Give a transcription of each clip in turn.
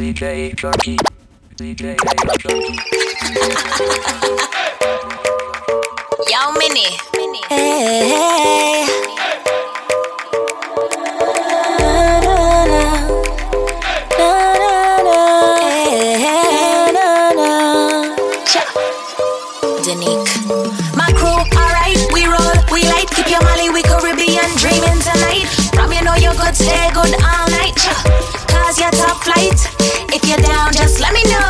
DJ Junky. DJ Junky. Yo, Mini. Hey. My crew, alright, we roll, we light. Keep your Molly, we Caribbean dreaming tonight. From you know you're good, stay good all night. Just let me know.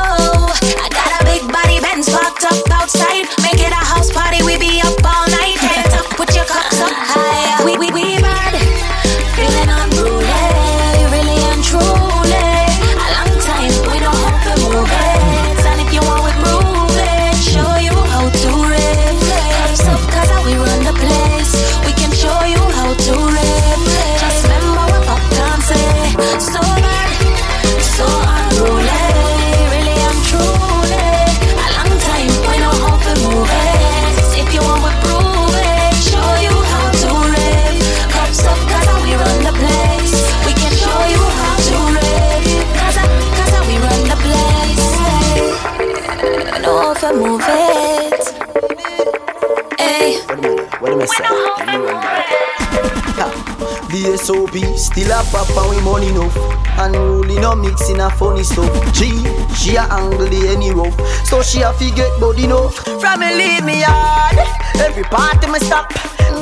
SOP still a pop and we money enough. Unruly no mixing a funny stuff. G, she a angle the any rough So she a fi get body enough. From me leave me hard Every party me stop.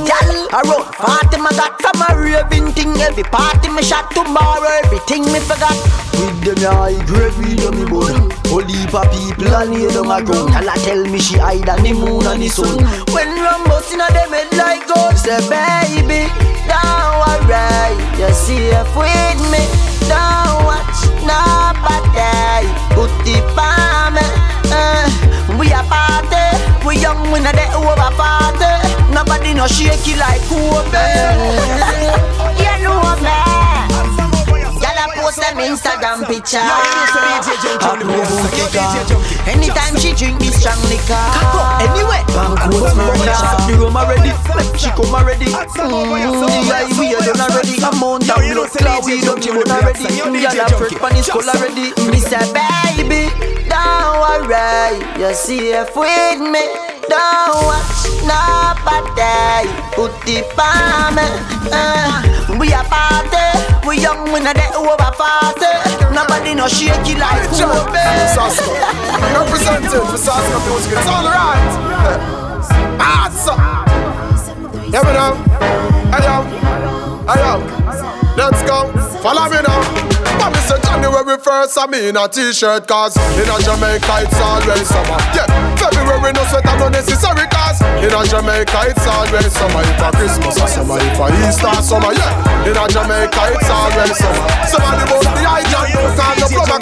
Gal, I run party me got. From a raving thing. Every party me shot tomorrow. Everything me forgot. With them high grade weed on me bun Whole heap of people a lay down a ground Tell her tell me she hide on the moon and the sun. When rum bust inna them head like gold Say baby, don't You're safe with me. Don't watch nobody Put it on me. Uh, We a party. We young, we not that over party Nobody no shake it like Kobe. You know me them Instagram picture. Up me booty car. Anytime she drink this strong liquor. Anyway, Bancoats murder. The room already. She come already. The highway mm-hmm. done already. Come on down, blood clot, we don't you already. Gyal a fresh pan his skull already. Me say, baby, don't worry, you're safe with me. Don't watch nobody put it on. Uh, we a party, we young, we not that over party. Nobody no shake it like Kobe. Sasko. Representing for Sasko Music. It's alright. Awesome. Yeah, me now. Hey, yo. Hey, yo. Let's go. Follow me now. But me say January 1st, I'm in a t-shirt cause In a Jamaica it's always summer. Yeah, February no sweat and no necessary cause In a Jamaica it's always summer. If a Christmas or summer, if a Easter summer. Yeah, in a Jamaica it's always summer. Somebody bust the eye jump, don't stand up rubber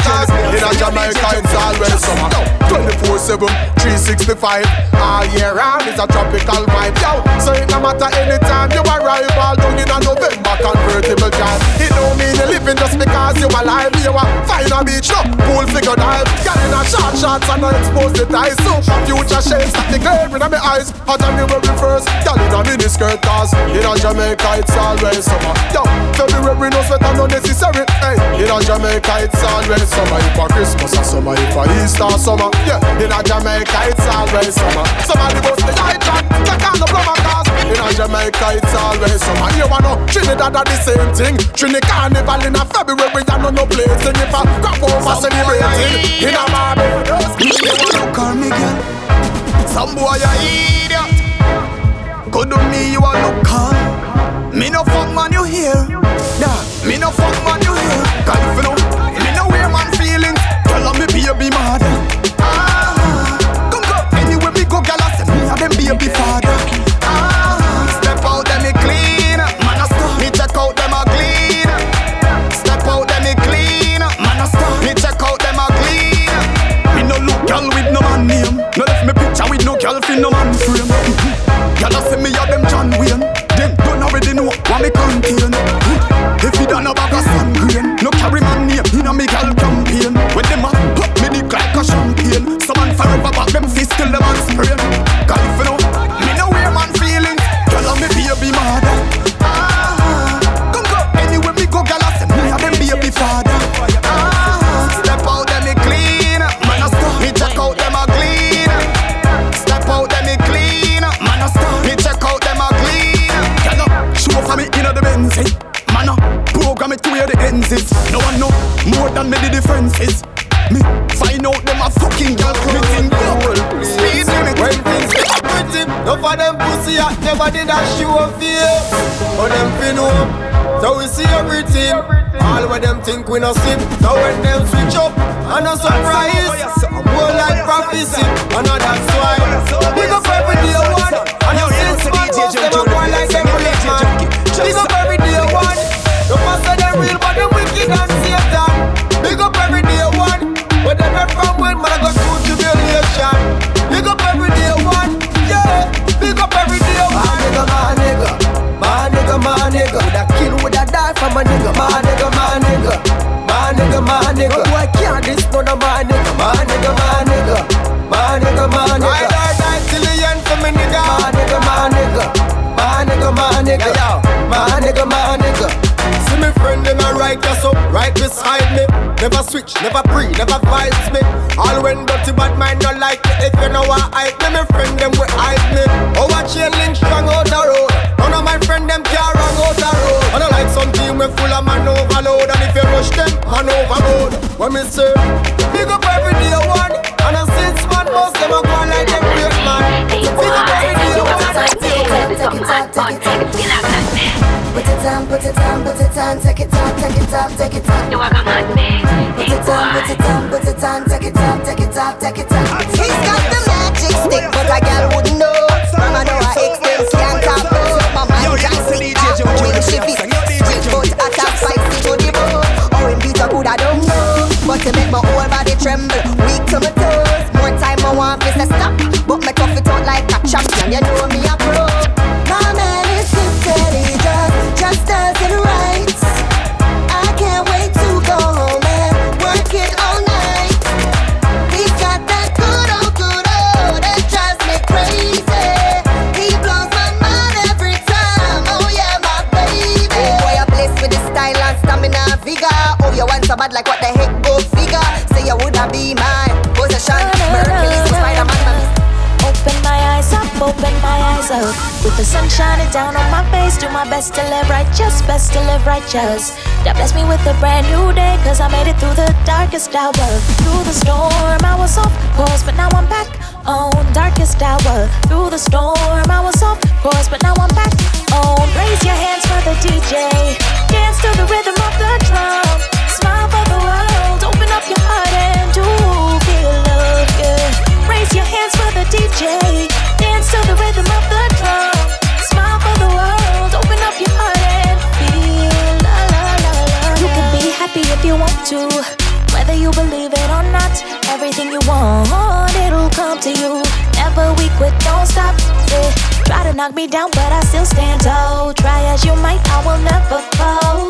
In a Jamaica it's always summer. 24-7, 365 All year round it's a tropical vibe. Yo, so it no matter anytime you arrive All down in a November convertible drive It don't mean you're living just because you alive You a find a beach, no, pool figure dive. Girl in a short shorts and I expose the ties Super future shades, like the glare in my eyes. Hot January 1st, girl in a mini skirt Cause in a Jamaica it's always summer. Yo, February no sweat and no necessary Hey, in a Jamaica it's always summer. If a Christmas or summer, if a Easter summer. Yeah, in a Jamaica it's always summer. Somebody bust the light on, check on the plumber cars. In a Jamaica it's always summer. You wanna Trinidad are the same thing. Trinidad Carnival in a February and no no place And if I crop over celebrating In a wanna call me girl. Some boy a idiot think we no see So when them switch up And a surprise friend them a right beside me Never switch, never pre, never vibes me. All when dirty bad mind not like me. If you know what I me, my friend them will hype me. Oh, a chain link strong out the road. None of my friend them can run out the road. I like some team we full of man overload. And if you rush them, man overload. When me say, on, put it on, put it on, take it up, take it up, take it up. You are on me. Put it on, put it on, put it on, take it up, take it up, take it up. The sun shining down on my face, do my best to live righteous, best to live righteous. God bless me with a brand new day, cause I made it through the darkest hour. Through the storm, I was off course, but now I'm back on darkest hour. Through the storm, I was off course, but now I'm back on. Raise your hands for the DJ, dance to the rhythm of the drum. Smile for the world, open up your heart and do feel love, yeah. Raise your hands for the DJ. To knock me down, but I still stand tall. Try as you might, I will never fall.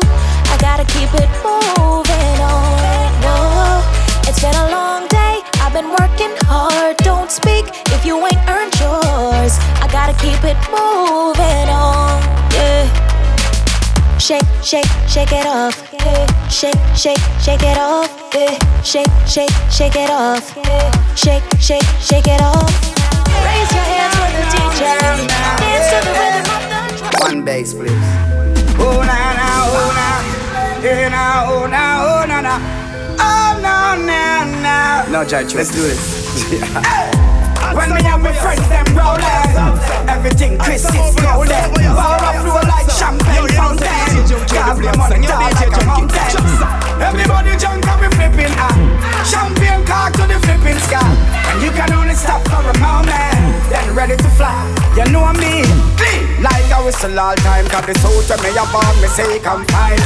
I gotta keep it moving on. Whoa. It's been a long day. I've been working hard. Don't speak if you ain't earned yours. I gotta keep it moving on. Yeah. Shake, shake, shake it off. Yeah. Shake, shake, shake it off. Yeah. Shake, shake, shake it off. Yeah. Shake, shake, shake it off. Raise your hands for the DJ. Dance to the rhythm of the drum. One bass, please. Oh na na, oh na, eh na, oh na, oh na na, oh na na na. No, Judge, let's do this. When me and my friends them rollin', everything Chris is golden. Bar up flow like champagne fountain. Cause my money tall like a mountain. Everybody jump and we flipping ah. Champagne cock to the flipping sky. And you can only stop for a moment, then ready to fly. You know me, like I whistle all time. Cause the suit when me on me say I'm fine.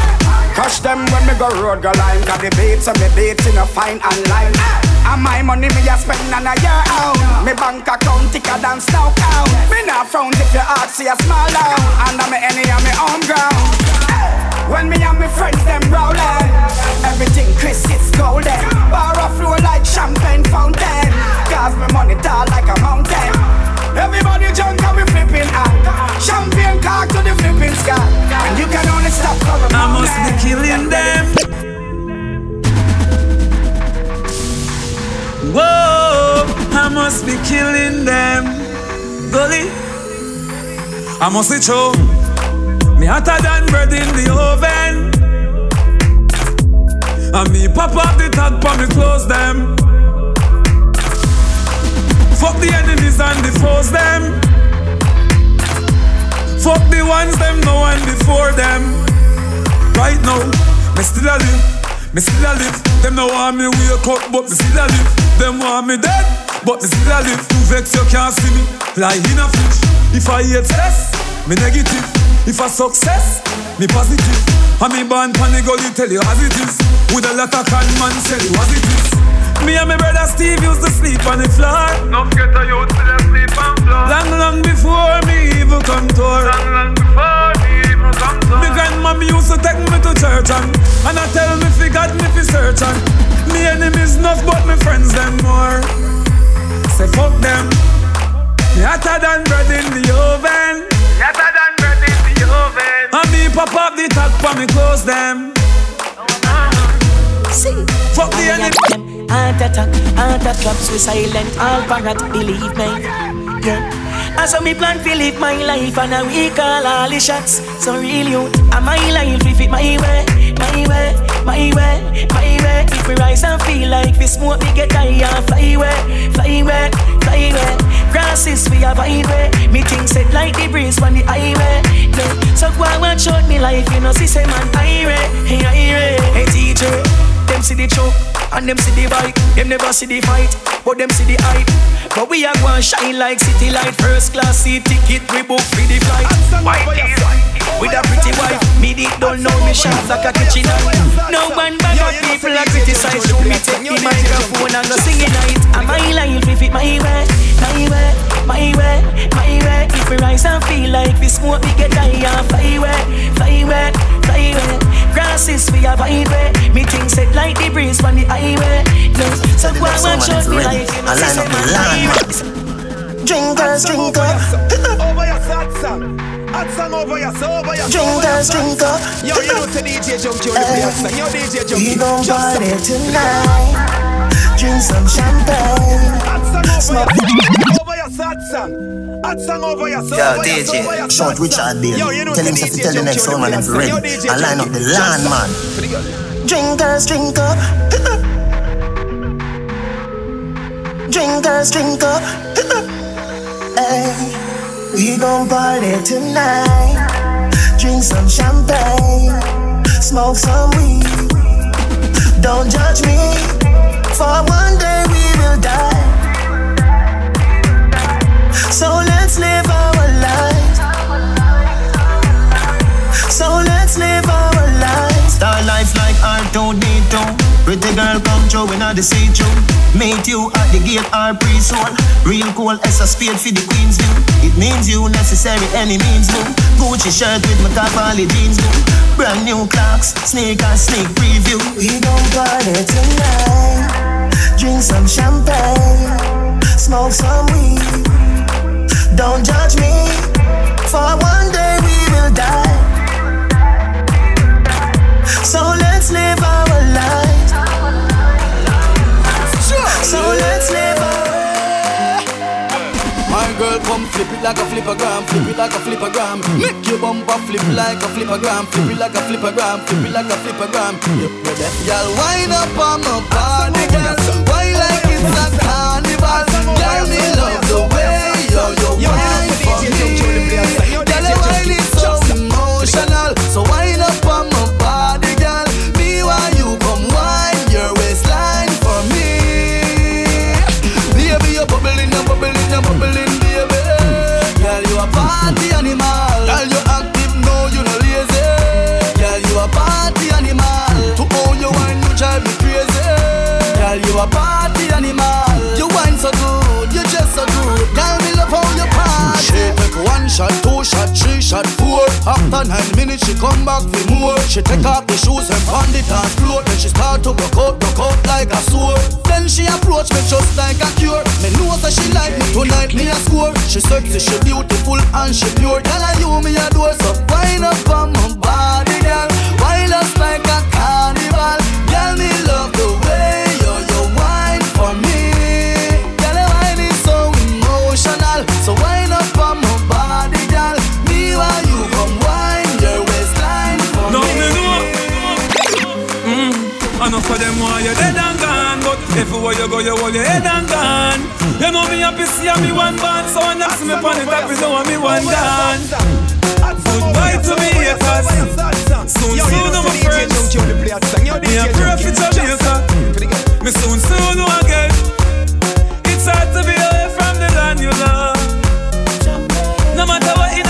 Crush them when me go road go line. Cause the beats and me beats in a fine and line. And my money me a spend on a year out. Me bank account thicker than snow count. Me not frown if your heart see a small down. And I'm any on me home ground. When me and me friends them rollin', everything Chris is golden. Bar of flow like champagne fountain. Cause me money tall like a mountain. Everybody jump and we flipping out. Champagne cock to the flipping sky. And you can only stop for a moment. I must be killing them. Whoa, I must be killing them. Gully, I must be true. Me hotter than bread in the oven. And me pop up the tag for me close them. Fuck the enemies and the them. Fuck the ones them no one before them. Right now, me still a live. Me still a live. Them no want me wake up, but me still a live. Them want me dead, but me still a live. You vex, you can't see me. Fly in a fish. If I hate stress, me negative. If I success, me positive. And me born pan the gully tell you as it is. With a lot of con man tell you as it is. Me and my brother Steve used to sleep on the floor. No get a youth to sleep on floor. Long, long before me even come to. Long, long before me even come to Me grandmommy used to take me to church and And I tell me fi God me fi search and Me enemies enough but me friends them more. Say fuck them. Me hotter than bread in the oven. Hotter than bread in the oven. And me pop up the top for me close them. See, Fuck the enemy. them. Heart attack, heart attack, suicide silent, all parrot, believe me. Yeah. And so me plan to live my life and I we call all the shots. So real youth, and my life if it my way, my way, my way, my way. If we rise and feel like we smoke, we get high and fly away, fly away, fly away. Grasses we have highway, me things set like the breeze on the highway. Yeah. So go and out me life, you know, see say man, highway, hey, highway, hey DJ. Them see the choke and them see the bike. Them never see the fight, but them see the hype. But we are going shine like city light. First class seat ticket, we book for the flight. White with a pretty wife. Me deep don't know me shots like a kitchen knife. No one bag of people are criticize. So me take the microphone and go sing it night. And my life if it my way, my way, my way, my way. If we rise and feel like we smoke, we get high and fly away, fly away, fly away. Grasses we have highway. Me things set like the breeze on the highway. Yes. So go and watch out me life. You know, I line see up the say line, man, man. Drinkers, drink up. Over your hot song. Hot song over your so over your Drinkers, drink up. Yo, you know the DJ Junky on the play hot song. Yo, DJ We Junky. gon' Just party tonight. Drink some champagne. hot song over Smoke. over your hot song. Hot song over your so Yo, over your so over your DJ, short hot Richard song. Bale. Yo, you know Tell him to tell the next on one the and ready. hot song. Yo, DJ I line up the land, man. For the girl. Drinkers, drink up. Drinkers, drink up. Hey, we gon' party tonight. Drink some champagne. Smoke some weed. Don't judge me. For one day we will die. So let's live our lives. So let's live our lives. Star life like R2D2. Pretty girl come through in the see through. Meet you at the gate or pre-soul. Real cool as a spade for the queen's view. It means you necessary any means boo. Gucci shirt with my Cavalli jeans boo. Brand new clocks, sneakers, sneak preview. We gon' party tonight. Drink some champagne. Smoke some weed. Don't judge me. For one day we will die. So let's live our lives. So let's live our My girl come flip it like a flippergram, flip it like a flippergram. Make your bumper flip like a flippergram, flip it like a flippergram, flip it like a flippergram. Y'all wind up on my body, girl. Carnival? Girl, me love the way yo yo wine for me. After nine minutes, she come back for more. She take off the shoes and pound it on floor. Then she start to broke out, broke out like a sword. Then she approach me just like a cure. Me know that she like me tonight, me a score. She sexy, she beautiful and she pure. Girl, I you me a door, so wind up on my body, girl. Wind us Of them want you dead and gone. But everywhere you go you hold your head and gone. You know me happy see me one band So when them see me on the top you know me one dance. Goodbye to me haters Soon soon my friends Me a pray for Jamaica. Me soon soon again It's hard to be away from the land you love. No matter what in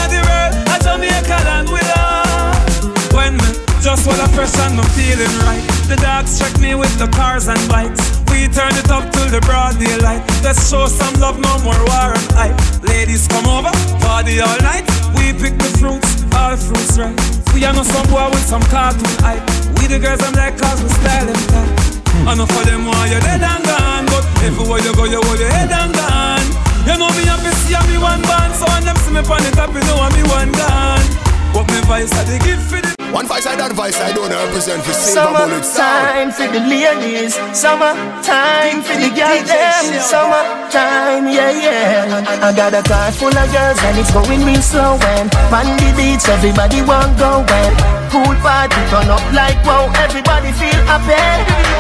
just while I fresh and I'm feeling right. The dogs check me with the cars and bikes. We turn it up till the broad daylight. Let's show some love, no more war and hype. Ladies come over, party all night. We pick the fruits, all fruits right. We are not some boy with some cartoon hype. We the girls I'm like cause we style them tight. Hmm. Enough of them want you're dead and gone But everywhere you go you hold your head and gone. You know me happy see me one band So when them see me on the top you know me one gone. But me voice I they give for the One voice I that voice I don't represent for Silver Bullet Summertime for the ladies, summer time for the girls them, summertime, yeah yeah. I, I got a car full of girls and it's going real slow and on the beach everybody want go and pool party turn up like wow everybody feel happy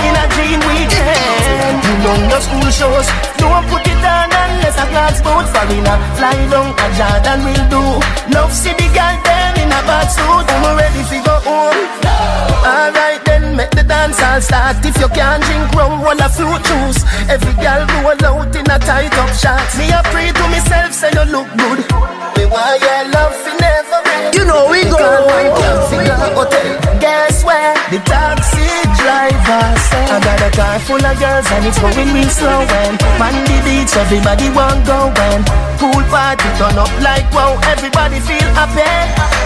in a dream weekend. You know your school shows, don't put it on unless a glass boat for in a fly down a Jordan will do. Love see the girl them in a bad suit, I'm ready for go home. Alright then, make the dance all start. If you can't drink rum, roll a fruit juice. Every girl roll out in a tight up shot. Me a pray to myself, say you look good. Me want your love never end. You know we go. Figure hotel. Guess where? The taxi car full of girls and it's going real slow. And on the beach, everybody want go. And pool party turn up like wow. Everybody feel happy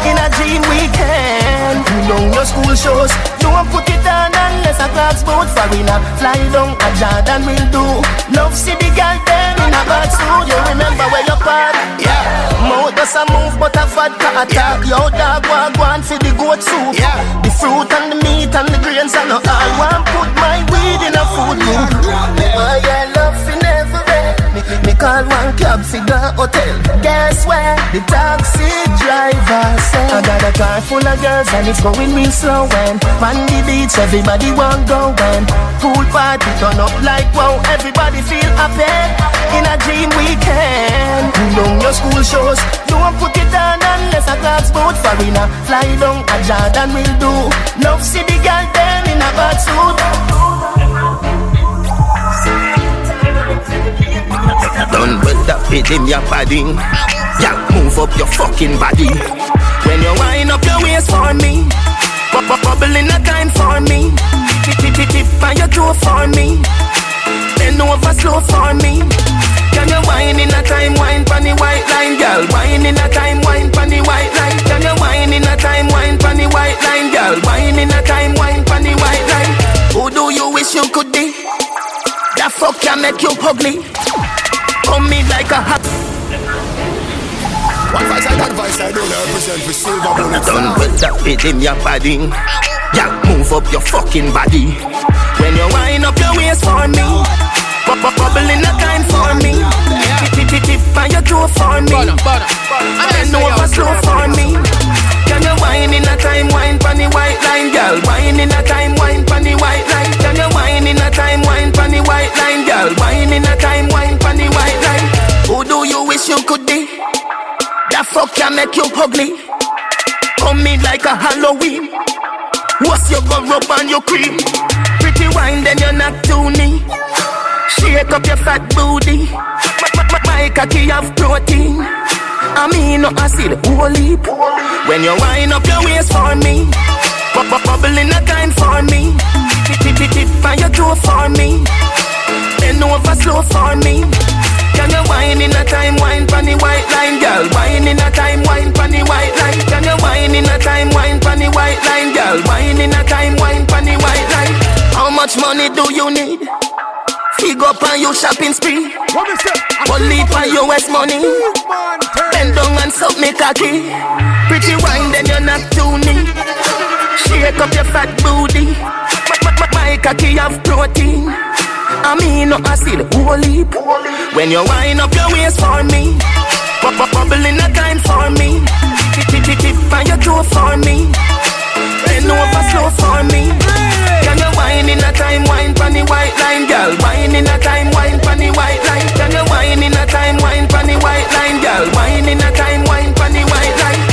in a dream weekend. You know your school shows. Don't put it on unless a clock's boat for in a fly down a Jordan will do. Love see the girl them in a bad suit. You remember where you part? Yeah. Mouth does a move but a vodka attack. Yo dog want go on for the goat soup. Yeah. The fruit and the meat and the grains and all. I want put my weed in a food loop. Me want your love for Me, call one cab for the hotel. Guess where? The taxi driver said. I got a car full of girls and it's going real slow. And on the beach everybody want go. And pool party turn up like wow. Everybody feel happy in a dream weekend. You know your school shows. Don't put it on unless a clock's boat for in a fly down a Jordan will do. Love see the girl them in a bad suit. With that fit in your body. Yeah, move up your fucking body. When you wind up your waist for me, bu- bu- bubbling a kind for me. Tip tip tip tip on your toe for me. Bend over slow for me. Can you wine in a time, wine pon the white line, girl? Wine in a time, wine pon the white line. Can you wine in a time, wine pon the white line, girl? Wine in a time, wine pon the white line. Who do you wish you could be? That fuck can make you ugly. Come me like a hot. One voice I that I don't represent for Silver Bullet Done with that fit in your body. Yeah, move up your fucking body. When you wind up your waist for me, bu- bu- bubbling a kind for me. Tip tip tip tip on your toe for me. Bend over slow for me. Can you wine in a time, wine pon the white line, girl? Wine in a time, wine pon the white line. Can you wine in a time, wine pon the white line, girl? Wine in a time, wine pon the white line. Who do you wish you could be? That fuck can make you ugly. Come in like a Halloween. What's your go rub on your cream? Pretty wine, then you're not too tuning. Shake up your fat booty. My, cocky have protein. I mean, no acid, heap. When you wind up your waist for me, bu- bu- bubbling a kind for me. Tip tip tip tip your toe for me. Bend over slow for me. Can you wine in a time, wine the white line, girl? Wine in a time, wine the white line. Can you wine in a time, wine the white line, girl? Wine in a time, wine the white line. How much money do you need? Fig up on your shopping spree. Only for US money. Bend down and suck me cocky. Pretty wine, then you're not tuning. Shake up your fat booty. My, my, my, my cocky have protein. I mean, amino acid, holy. When you wind up your waist for me, pop a bubble in a time for me, tip tip tip on your toe for me, bend over slow for me. Can you wine in a time, wine pon the white line, girl? Wine in a time, wine pon the white line. Can you wine in a time, wine pon the white line, girl? Wine in a time, wine pon the white line.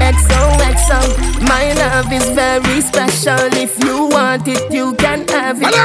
XOXO, my love is very special. If you want it,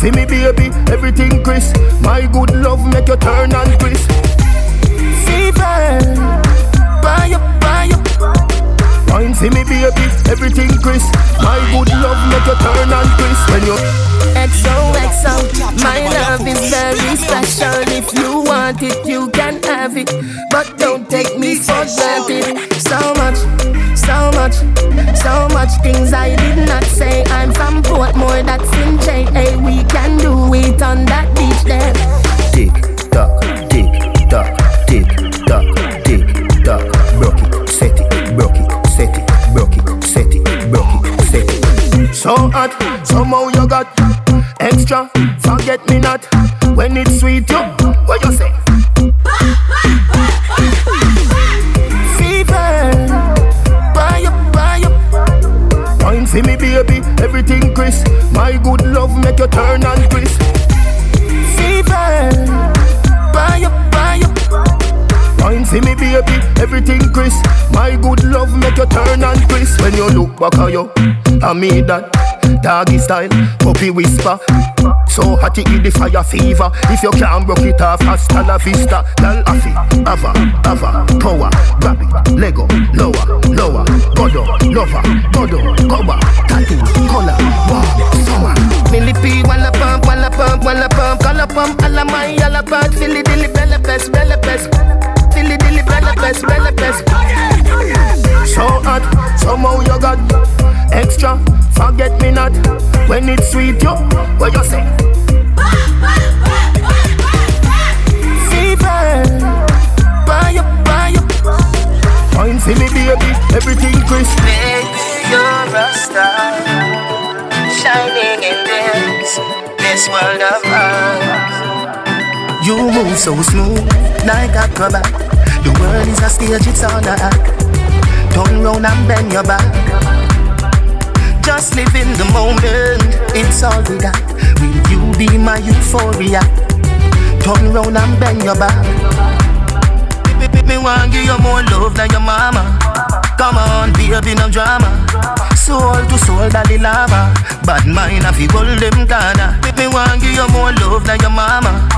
For me, baby, everything crisp. My good love make you turn and crisp. Fever, buy up, buy for me, baby, everything crisp. My good love make you turn and crisp. When you XOXO, my love is very special. If you want it, you can have it. But don't take me for granted. So much, so much, so much things I did not say. I'm from Portmore, that's in JA. We can do it on that beach there. Tick tock, tick tock, tick tock, tick tock. Broke it, set it, broke it, set it, broke it, set it, broke it, set it. So hot, somehow you got extra. Forget me not when it's sweet. You, what you everything crisp. My good love make you turn and crisp. Fever, buy up, buy up. Wine for me, baby, everything crisp. My good love make you turn and crisp. When you look back at you, I mean that. Doggy style, puppy whisper. So hot it the fire fever. If you can't broke it off, hasta la vista. Girl, afi, ava, ava, power, grab it, Lego, lower, lower, godo, lover, godo, cover, tattoo, color, wow, summer. Millipede, wanna pump, wanna pump, wanna pump, color pump, alla my, alla bad, filly dilly, bella pest, bella pest, filly dilly, bella pest, bella pest. So hot, somehow you got extra. Forget me not when it's sweet, yo. What you say? Fever, buy up, buy up. Wine for me, baby, everything crisp. Baby, you're a star, shining in this this world of ours. You move so smooth, like a acrobat. The world is a stage, it's all a act. Turn round and bend your back. Just live in the moment, it's all we got. Will you be my euphoria? Turn round and bend your back. Me, me, want give you more love than your mama. Come on, baby, no drama. Soul to soul, daddy lava. Bad mind, I feel them. Me, me want give you more love than your mama.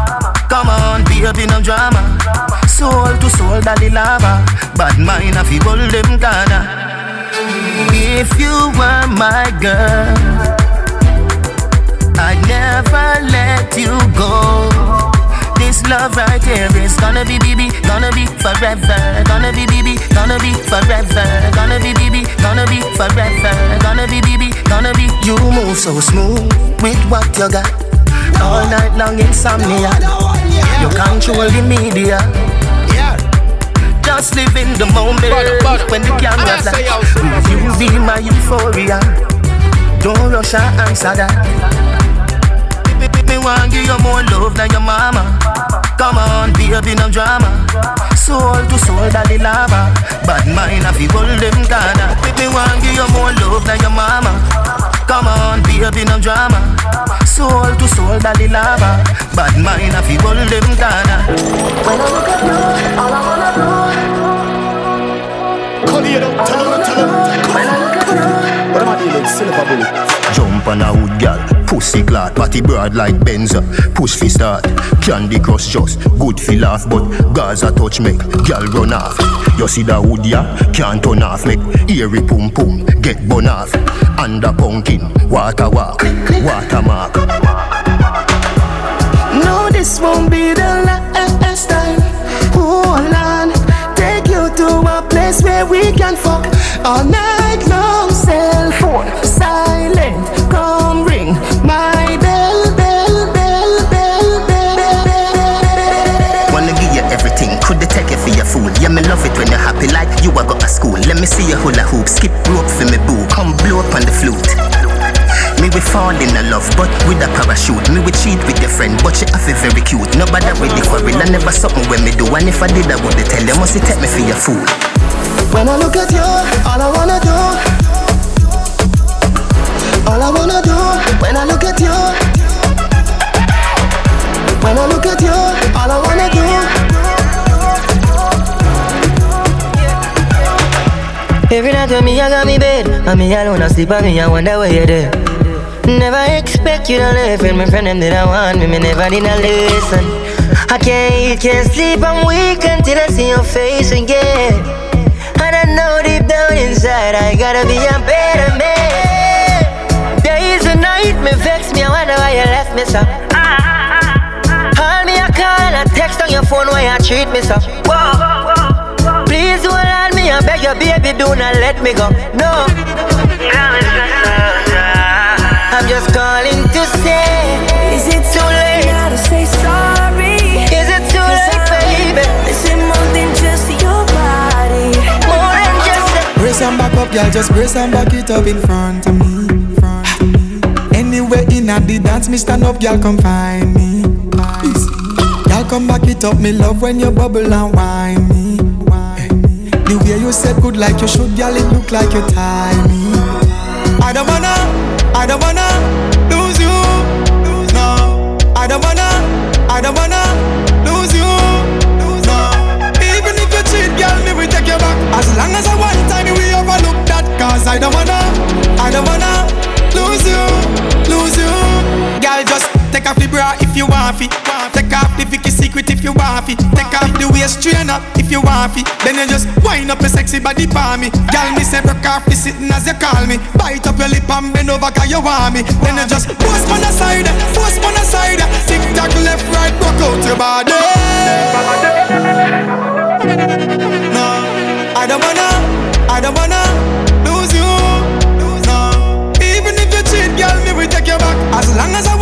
Come on, baby, no drama. Soul to soul, daddy lava. Bad mind, I feel hold them corner. If you were my girl, I'd never let you go. This love right here is gonna be BB, gonna be forever. Gonna be BB, gonna be forever. Gonna be BB, gonna be forever. Gonna be BB, gonna be. You move so smooth with what you got. All night long insomnia. You control the media. Just live in the moment. When the camera's like You be my euphoria. Don't rush and answer that. Me, want give you more love than your mama. Come on, baby, no drama. Soul to soul, daddy lava Bad mind, I feel hold them Me, me want give you more love than your mama Come on, baby, no drama Soul to soul, daddy lava Bad mind, I feel hold them corner When I look at you, all I wanna do Call it out, tell them, tell them. When I look at you What am I dealing? Silver bullet. Jump on a hood gal, pussy clot, party broad like Benza. Push fi start, Candy Crush just good fi laugh, but Gaza touch make gal run off. You see the hood ya, can't turn off, make eerie pum pum get bun off. Under pumpkin, water walk, watermark. No, this won't be the last time. Hold on, take you to a place where we can fuck all night long. Cell phone fool. Yeah, me love it when you're happy like you a go to school. Let me see your hula hoop, skip rope for me boo. Come blow up on the flute. Me we fall in love, but with a parachute. Me we cheat with your friend, but she have it very cute. Nobody the quarrel, I never something when me do. And if I did, I would tell you, must you take me for your fool. When I look at you, all I wanna do, all I wanna do. When I look at you, when I look at you, all I wanna do. Every night when me I got me bed, and me alone I sleep, and me I wonder where you're there. Never expect you to live and my friend them did I want me, me never did not listen. I can't eat, can't sleep, I'm weak until I see your face again. And I know deep down inside I gotta be a better man. Days and night me vex me, I wonder why you left me so. Call me a call, a text on your phone why you treat me so. Whoa. Please on me, I beg you, baby, do not let me go. No. I'm just calling to say, is it too late now to say sorry? Is it too late, baby? Listen more than just your body. More than just a Brace and back up, y'all. Just brace and back it up in front of me. Front of me. Anywhere in at the dance, me stand up, y'all come find me. Y'all come back it up, me love when you bubble and whine me. You said good like you should, y'all, it look like you tie me. I don't wanna, I don't wanna lose you. No, I don't wanna, I don't wanna lose you. No, even if you cheat, girl, me will take you back. As long as I one time we overlook that, cause I don't wanna, I don't wanna take off the bra if you want it. Take off the Vicky secret if you want it. Take off the waist trainer if you want it. Then you just wind up your sexy body for me. Girl, me say broke off the sitting as you call me. Bite up your lip and bend over cause you want me. Then you just post on the side, post on the side. Tick tock left right, broke out your body. No, I don't wanna, I don't wanna lose you. No, even if you cheat, girl, me will take you back. As long as I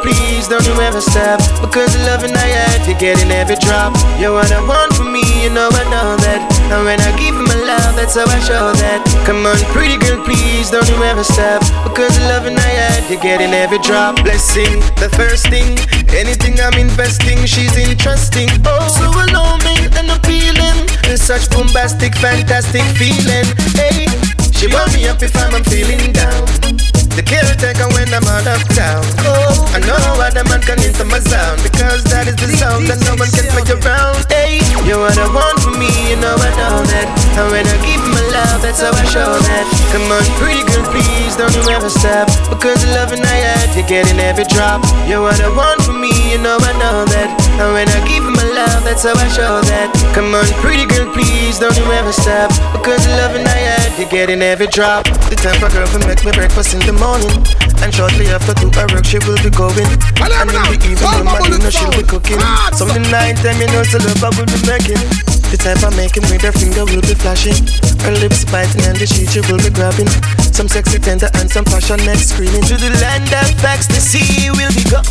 please don't you ever stop. Because the loving I had, you get in every drop. You are the one for me, you know I know that. And when I give you my love, that's how I show that. Come on, pretty girl, please don't you ever stop. Because the loving I had, you get in every drop. Blessing, the first thing. Anything I'm investing, she's interesting. Oh, so alarming and appealing. It's such bombastic, fantastic feeling. Hey, she want me up if I'm feeling down. The caretaker when I'm out of town. Oh, I know what the man can into my sound because that is the sound that no one can play around. Hey, you are the one for me, you know I know that. And when I give my love, that's how I show that. Come on, pretty girl, please don't you ever stop because the loving I had, you get in every drop. You are the one for me, you know I know that. And when I give him my love, that's how I show that. Come on, pretty girl, please don't you ever stop because the loving I had, you get in every drop. The type of girl who make me breakfast in the morning. And shortly after two her work, she will be going. And in the evening, my dinner, she'll be cooking. Some the night time, you know, so love I will be making. The type of making with her finger will be flashing. Her lips biting and the sheet she will be grabbing. Some sexy tender and some passionate screaming. To the land of ecstasy will be go.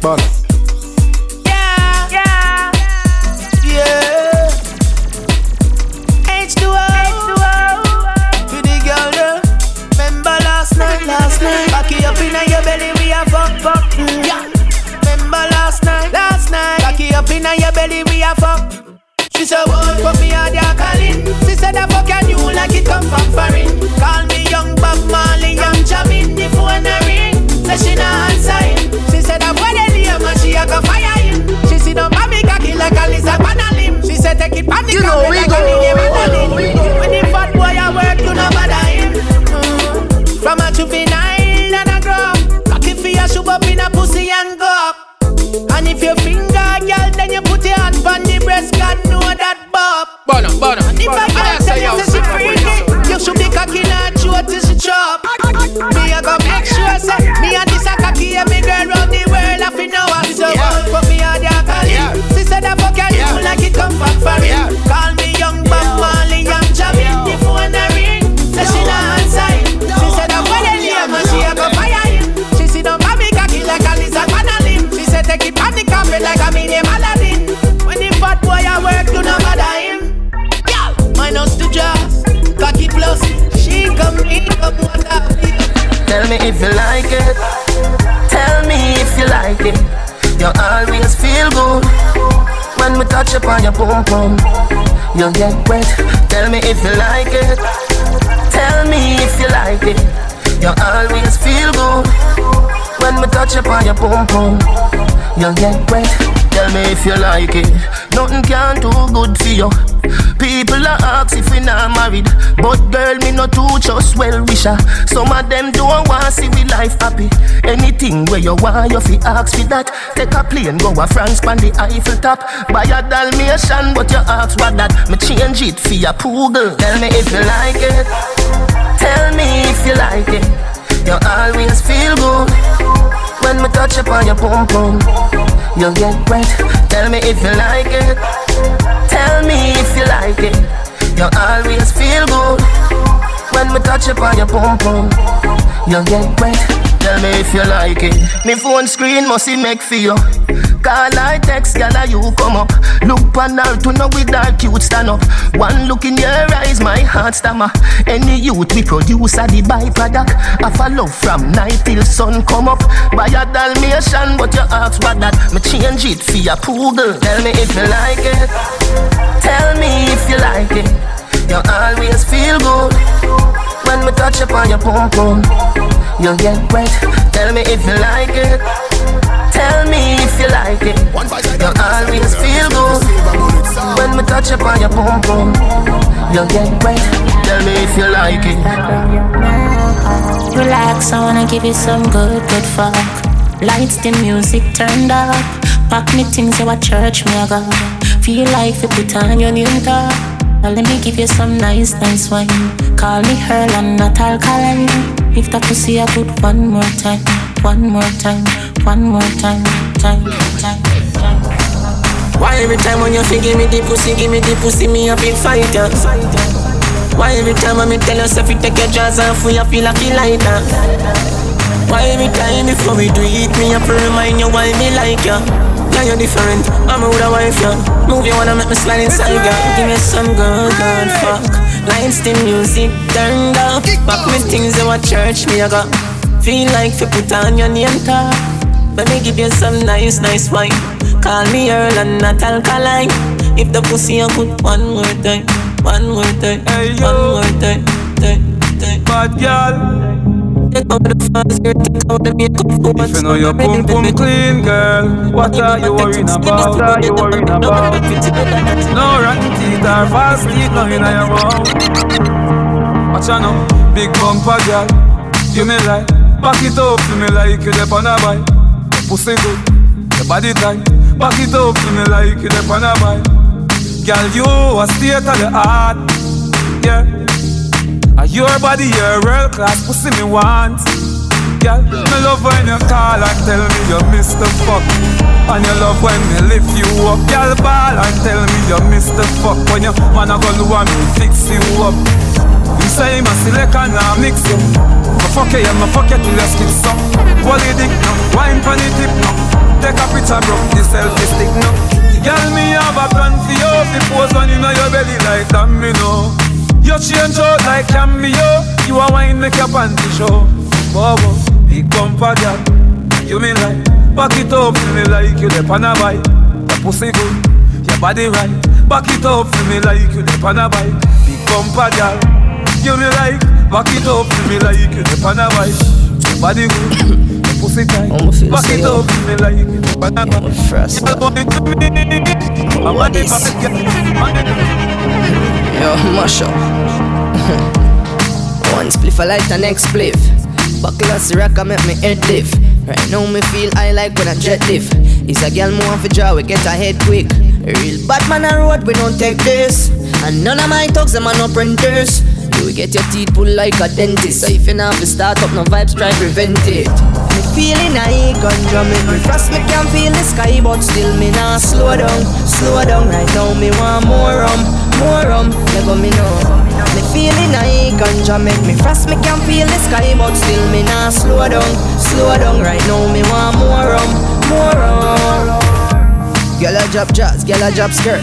Ball. Yeah. H2O, H2O. To the girl, there. Remember last night, last night. Cocky up inna your belly, we a fuck, fuck. Mm. Yeah. Remember last night, last night. Cocky up inna your belly, we a fuck. She said, "What for me are they calling?" She said, "I fuck you like it come from foreign." Call me young Bob Marley, limb. She said, "Take it pan the You know we like go. a name Madeline." When the fat boy a work, you no bother him. Mm. From a juvenile and a grow up, cocky for you shoot up in a pussy and go up. And if you finger, girl, then you put your hand on the breast, God know that bob. Bono, bono, And if bono. a girl I tell say, you say she freaky, you should be cocky in her throat till she chop. Different. Touch your pum pum. You'll get wet. Tell me if you like it. Tell me if you like it. You always feel good when we touch upon your pum pum. You'll get wet. Tell me if you like it. Nothing can do good for you. People are ask if we not married, but girl me no too just well wisher. Some of them don't want see we life happy. Anything where you want you fi ask for that. Take a plane go a France pan the Eiffel top. Buy a Dalmatian, but you ask what that. Me change it for your poodle. Tell me if you like it. Tell me if you like it. You always feel good when me touch upon your pum pum. You get wet. Tell me if you like it. Tell me if you like it. You always feel good when we touch upon your pum pum. You get wet. Tell me if you like it. Me phone screen must it make for you. Call I text, girl, you come up. Look on her to know with that cute stand up. One look in your eyes, my heart stammer. Any youth we produce are the byproduct. I follow from night till sun come up. Buy a Dalmatian, but you ask what that. Me change it for your poodle. Tell me if you like it. Tell me if you like it. You always feel good when me touch upon your pum pum. You get wet. Tell me if you like it. Tell me if you like it. You'll always feel good when me touch upon your pum pum. You'll get wet. Tell me if you like it. Relax, I wanna give you some good, good fuck. Lights, the music turned up. Pack me things, you a church, me a go. Feel like you put on your new top. Now let me give you some nice, nice wine. Call me Earl and not alkaline. If the pussy I put one more time, one more time, one more time, time, time. Why every time when you feel give me the pussy, give me the pussy, me a big fighter. Why every time when me tell yourself you take your jaws off, you feel like you lighter. Why every time before we do it, me to remind you why me like you. You're different. I'm a with a wife, yeah. Move you wanna make me slide inside, yeah. Give me some good, good fuck. Lights, the music turned up. Back me things in what church me I got. Feel like you put on your name tag. Let me give you some nice, nice wine. Call me Earl and not alkaline. If the pussy I put one more time, one more time, Hey, one more time, time, time. Bad girl. Take out the fast girl, take out the makeup for If you know your pum pum clean, girl, what are you worrying about? What are you worrying about? No rotten teeth or fast teeth, no in your mouth. Watch out now, big bumper girl, you me like. Back it up to me like you dep on a bike. Pussy good, your body tight. Back it up to me like you dep on a bike. Girl, you a state of the art, yeah. A your body, your world class pussy me want. Girl, me love when you call and tell me you miss the fuck. And you love when me lift you up. Girl, ball and tell me you miss the fuck. When you wanna go do and me fix you up. You say my select and I mix you. My fuck you, yeah, my fuck you till your skin suck. Wally dick no, wine pon the tip no. Take a picture, bro, the selfie stick no. Girl, me have a plan for you. If you pose on inna your belly like that, me know. You change out like cameo. You a wine make your panty show. Bobo, big bumper girl. You me like back it up for me like you the on a bike. Your pussy good, your body right. Back it up for me like you the on a bike. Big bumper girl. You me like back it up for me like you the on a bike. Your body good, your pussy tight. Back it up for me like you the on a bike. You want it to me. I want it back again. Yo, mash up. One spliff I light the next spliff. Buckle a rock I make me head lift. Right now me feel I like when I jet lift. Is a girl more for jaw, we get ahead quick. Real bad man a road, we don't take this. And none of my talks, them are no printers. You get your teeth pulled like a dentist. So if you not have to start up no vibes, try prevent it. Me feeling I ganja make me fast. Me can feel the sky, but still me nah slow down, slow down. Right now me want more rum, more rum. Go me know. Me feeling I ganja make me fast. Me can feel the sky, but still me nah slow down, slow down. Right now me want more rum, more rum. Girl a drop jazz, girl a drop skirt.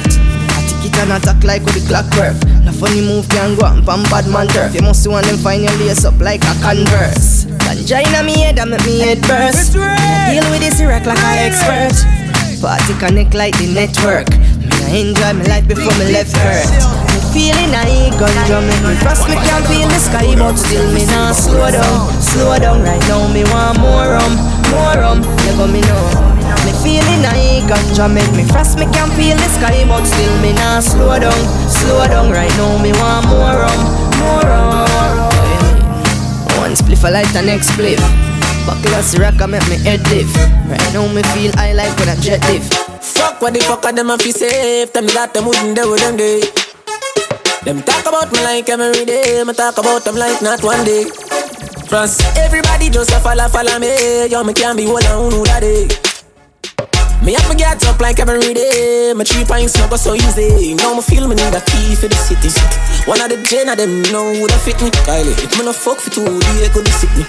I tick it and attack like with the clockwork. The funny move can go on pam bad man turf. You must want them find your lace up like a converse. Ganja inna me head and make me head burst. Deal with this rock like a expert. Party connect like the network. I enjoy my life before me left earth. Me feeling I ganja make me fast. Me can't feel the sky, but still me nah slow down, slow down. Right now me want more rum, more rum. Never me know. Me feeling I ganja make me fast. Me can't feel the sky, but still me nah slow down, slow down. Right now me want more rum, more rum. One spliff I light the next spliff. Buckle of Ciroc make me head lift. Right now me feel I like when I jet lift. Fuck what the fuck are them a fi safe Them that them wouldn't do with them day. Them talk about me like every day. Me talk about them like not one day. France Everybody just a follow follow me. Yo me can't be one on who that day me have to get up like every day. My three pints not go so easy. Now me feel me need a key for the city. One of the gen of them know would have fit me. Kylie, if me no fuck for two, they could sick me.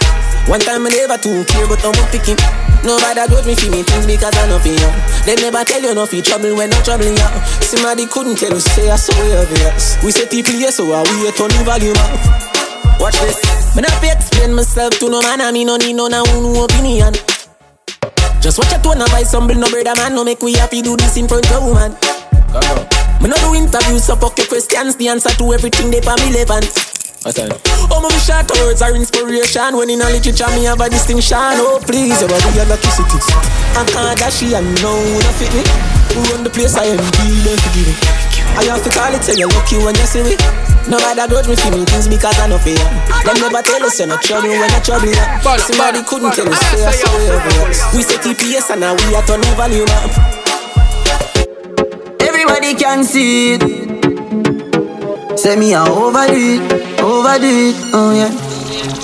One time I never too care, but I'm picking. Nobody got me me things because I know for you. They never tell you no for trouble when I'm troubling you. Somebody couldn't tell you say I saw obvious. We say people here, so I we turn the volume up. Watch this. Me not explain myself to no man, I me no need no no opinion. Just watch a tone and buy some bill, no brother man. No make we happy do this in front of woman. Me no do interviews, so fuck your questions. The answer to everything they for me relevant. Oh, my short words are inspiration. When in a literature, me have a distinction. Oh, please, your body a lucky city. I can't dash and no one fit me. Who run the place, I am dealing for giving. I have to call it, say you're lucky when you see me. Nobody grudge me for me things because I know fear. Them never tell us you're not trouble when you're trouble. Somebody couldn't tell us, say I saw you We say TPS and now we are turning volume up. Everybody can see it. Say me a overdo it, overdo it, oh yeah.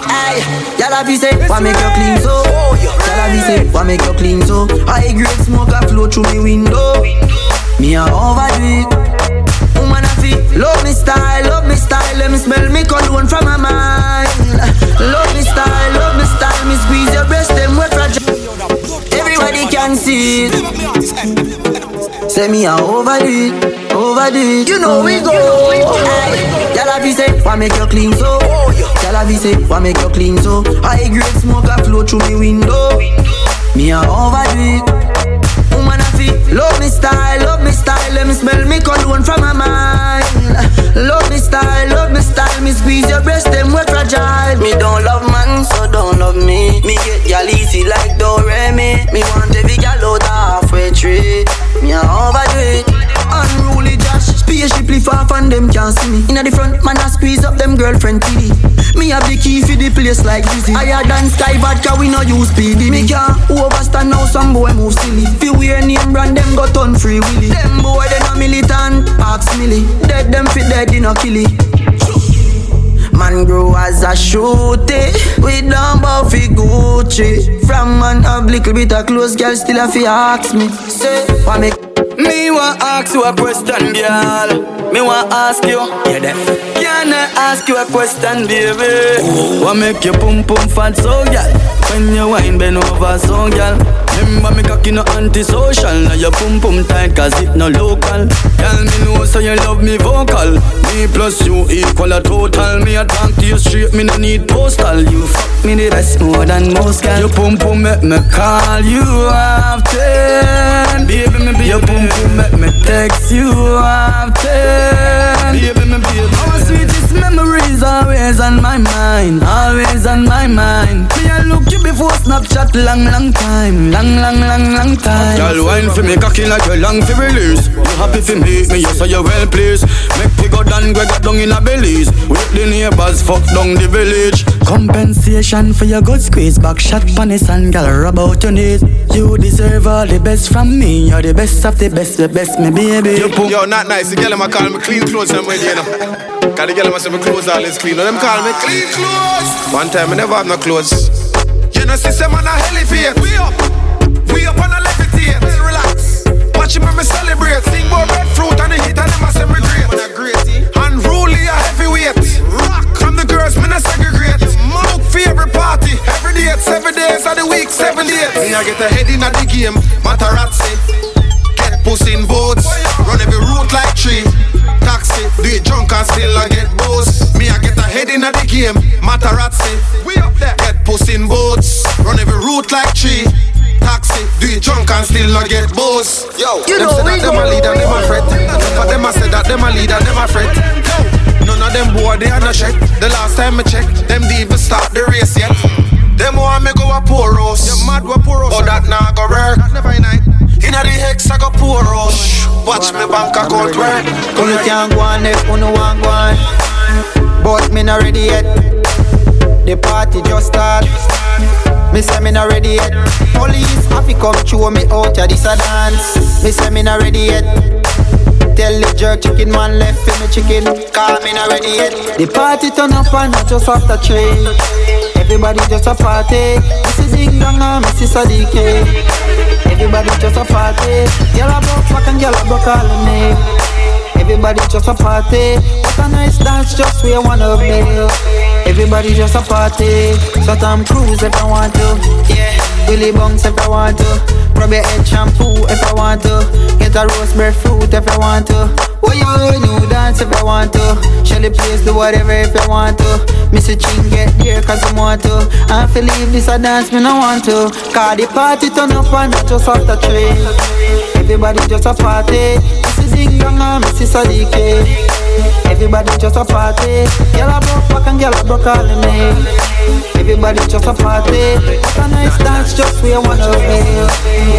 Aye, y'all be say, why make you clean so? Y'all be say, why make you clean so? High grade smoke a flow through me window. Me a overdo it. Woman love me style, love me style. Let me smell me cologne from my mind. Love me style, love me style. Me squeeze your breast, them wet fragile. Everybody can see it. Say me a overdo it, overdo it. You know we go. Y'all be say, why make you clean so? Y'all be say, why make you clean so? High grade smoke a flow through me window. Me a overdo it. Woman a fi love me style, love me style. Let me smell me cologne from my mind. Love me style, love me style. Me squeeze your breast, them wet fragile. Me don't love man, so don't love me. Me get gal easy like Doremi. Me want every gal out halfway tree. Me a overdo it. Unruly Josh, spaceship far from them can't see me. Inna the front, man I squeeze up them girlfriend TD. Me have the key for the place like Dizzy. Higher than Sky Vodka, we no use PD. Me can't overstand now some boy move silly. Fi wear name brand, them go turn free willy. Them boy they no militant, ask milly. Dead them fit dead, they no kill it. Man grow as a shooty We don't bow fi Gucci From man have little bit of clothes Girl still a fi ask me Say, why make Me want ask you a question, girl. Me want ask you. Yeah, deaf. Can I ask you a question, baby? What make you pum pum fat so, girl? When you wine bend over so, girl. Remember me cocky no antisocial Now your pum pum tight cause it no local Tell me know so you love me vocal Me plus you equal a total Me a talk to you straight me no need postal You fuck me the best more than most girl Your pum pum make me call you often Baby me baby Your pum pum make me text you often Baby me baby Our sweetest memories always on my mind Always on my mind. Me a look you before Snapchat long long time Long long long long time. Girl wine for me cocky like you long for release. You happy for me, me yes so you well pleased? Make we go down, we go down in a Belize. With the neighbors fuck down the village. Compensation for your good squeeze Back shot panis and girl rub out your knees. You deserve all the best from me You're the best of the best, the best me baby. Yo, not nice. The girl a call me clean clothes you know. Cause the girl them say my clothes all is clean. No, them call me clean clothes. One time I never have no clothes. Genesis, them on a elevate. We up, we up on a levitate. Relax. Watch him when me celebrate. Sing more red fruit and the heat and them a semi great. Unruly a heavyweight. Rock. From the girls, me not segregate. Mook for every party. Every day, seven days of the week, seven days. Me I get a head in the game. Matarazzi. Get pussy in boats. Run every route like tree. Taxi, do it drunk and still not get boss. Yo, You them know say that them a go. lead and them a fret. But them a say that them a lead and them a fret. None of them boy they are not check. The last time I check, them didn't even start the race yet. Them want me go a poor roast. You mad what poor roast? But that nah go work. Never night. Inna the hex I go poor roast. Watch me bank account work. Unu can't go on if unu want go on But me not ready yet The party just start. Me say me not ready yet. Police have to come show me out ya this a dance. Me say me not ready yet. Tell the jerk chicken man left for me chicken. Call me not ready yet. The party turn up and not just after three Everybody just a party. Mrs. Ding Dong and Mrs. Sadike Everybody just a party. Girl a back and girl a broke all of me Everybody just a party. What a nice dance just we one of me Everybody just a party. So Tom Cruise if I want to. Yeah. Willy Bunks if I want to. Rub your head shampoo if I want to. Get a roast fruit if I want to. Oh you new dance if I want to? Shelly please do whatever if I want to. Missy Ching get there cause I want to. I feel leave this a dance me no want to. Cause the party turn up and not just after three Everybody just a party. Ding Dong and Mrs. Sadike Everybody just a party Girl a broke back and girl a broke all of me Everybody just a party What a nice dance just we one of me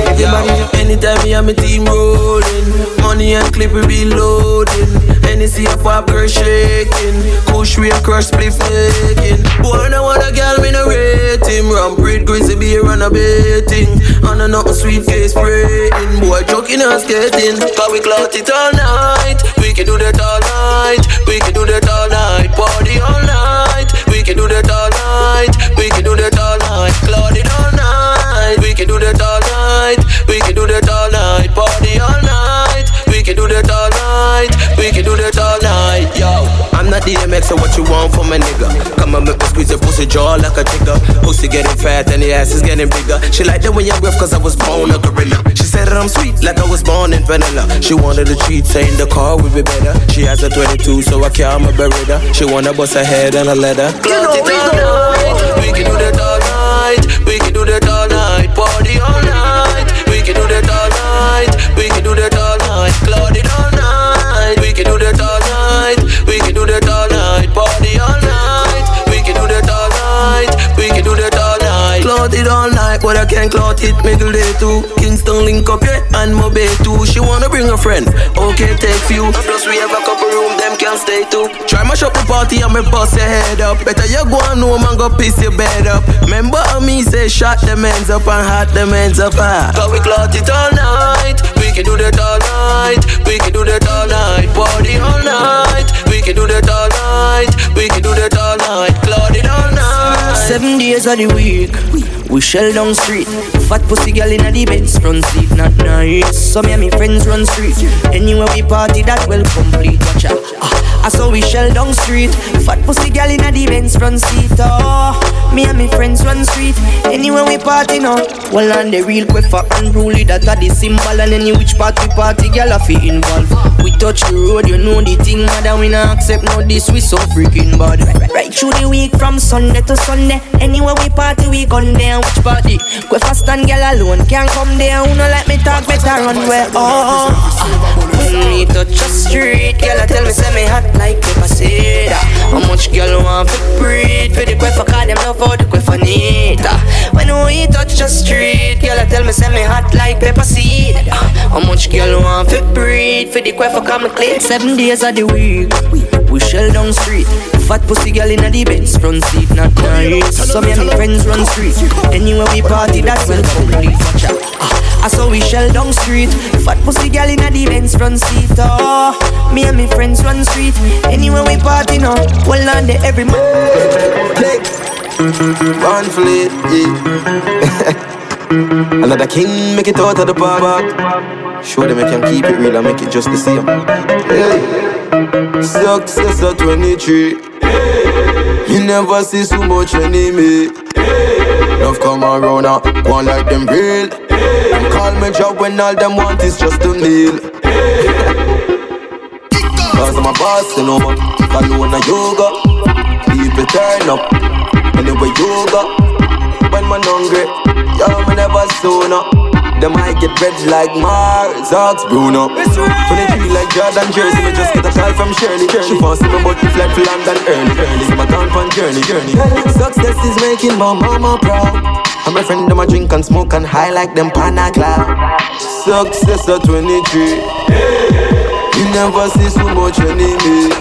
Everybody Yo, anytime me and my team rolling, money and clip we be loading. Hennessy up pop girl shaking, Kush we a crush split making. Boy, no want a girl me no rate him. Ram breed grizzly beer and a baiting, and a nothing sweet face spraying. Boy, joking and skating, cause we clout it all night. We can do that all night. DMX, so what you want from a nigga? Come on, make me squeeze your pussy jaw like a jigger. Pussy getting fat and the ass is getting bigger. She like the way you rough cause I was born a gorilla. She said that I'm sweet like I was born in vanilla. She wanted a treat, saying the car would be better. She has a 22, so I can't my beretta. She wanna bust her head and a leather. You know it all night. We can do that all night. We can do that all night. Party all night. We can do that all night. We can do that all night. Cloud it all night. We can do that all night. I can't cloud it middle day too. Kingston link up yeah, and Mobay too. She wanna bring a friend, okay, take few. Plus we have a couple room, them can stay too. Try mash up the party and me bust your head up. Better you go on home and go piss your bed up. Remember me say shot them ends up and hot them ends up. Ah. Cause we cloud it all night. We can do that all night. We can do that all night. Party all night. We can do that all night. We can do that all night. Cloud it all night. Seven days of the week, we shell down street. Fat pussy girl in the Benz front seat, not nice. So me and me friends run street. Anywhere we party, that well complete. Watch out. Ah, I saw we shell down street. Fat pussy girl in the Benz front seat. Oh, me and me friends run street. Anywhere we party now. Well, on the real quick for unruly, that are the symbol. And any which party party, girl, I feel involved. We touch the road, you know the thing, madam. We not accept no this, we so freaking bad. Right, right through the week from Sunday to Sunday. Anywhere we party, we gun there. Which party? Go fast and girl alone can't come there. Who no let me talk better run where? Oh, we touch the street, girl, I tell me say me hot like pepper seed. How much girl want to breathe for the quiff? Call them love for the quiff need. Ah. When we touch the street, girl, I tell me send me hot like pepper seed. Uh, how much girl want to breed? for the quiff? for me clean. Seven days of the week, we shell down street. Fat pussy girl in the Benz front seat, not nice. So me and my friends run street. Anywhere we party, that's well complete. Watch out. I saw we shell down street. Fat pussy girl in the Benz front seat. Oh, me and my friends run street. Anywhere we party now, well on the every man. Click. One fleet, yeah. Another king make it out of the park. Show them I can keep it real and make it just the same. Hey. Success at 23. You never see so much enemy. Love come around now, one like them real. Them call me job when all them want is just a meal. Cause I'm a boss, you know, follow on a yoga. People turn up, anyway yoga. When man hungry, yo, me never soon up. Them might get red like Mars, Ox Bruno. 23 like Jordan Jersey, me just get a call from Shirley. She see me but me fled for London early. Early, so my gone on journey, journey. Success is making my mama proud. And my friend them a drink and smoke and high like them cloud. Success at 23. You never see so much enemy.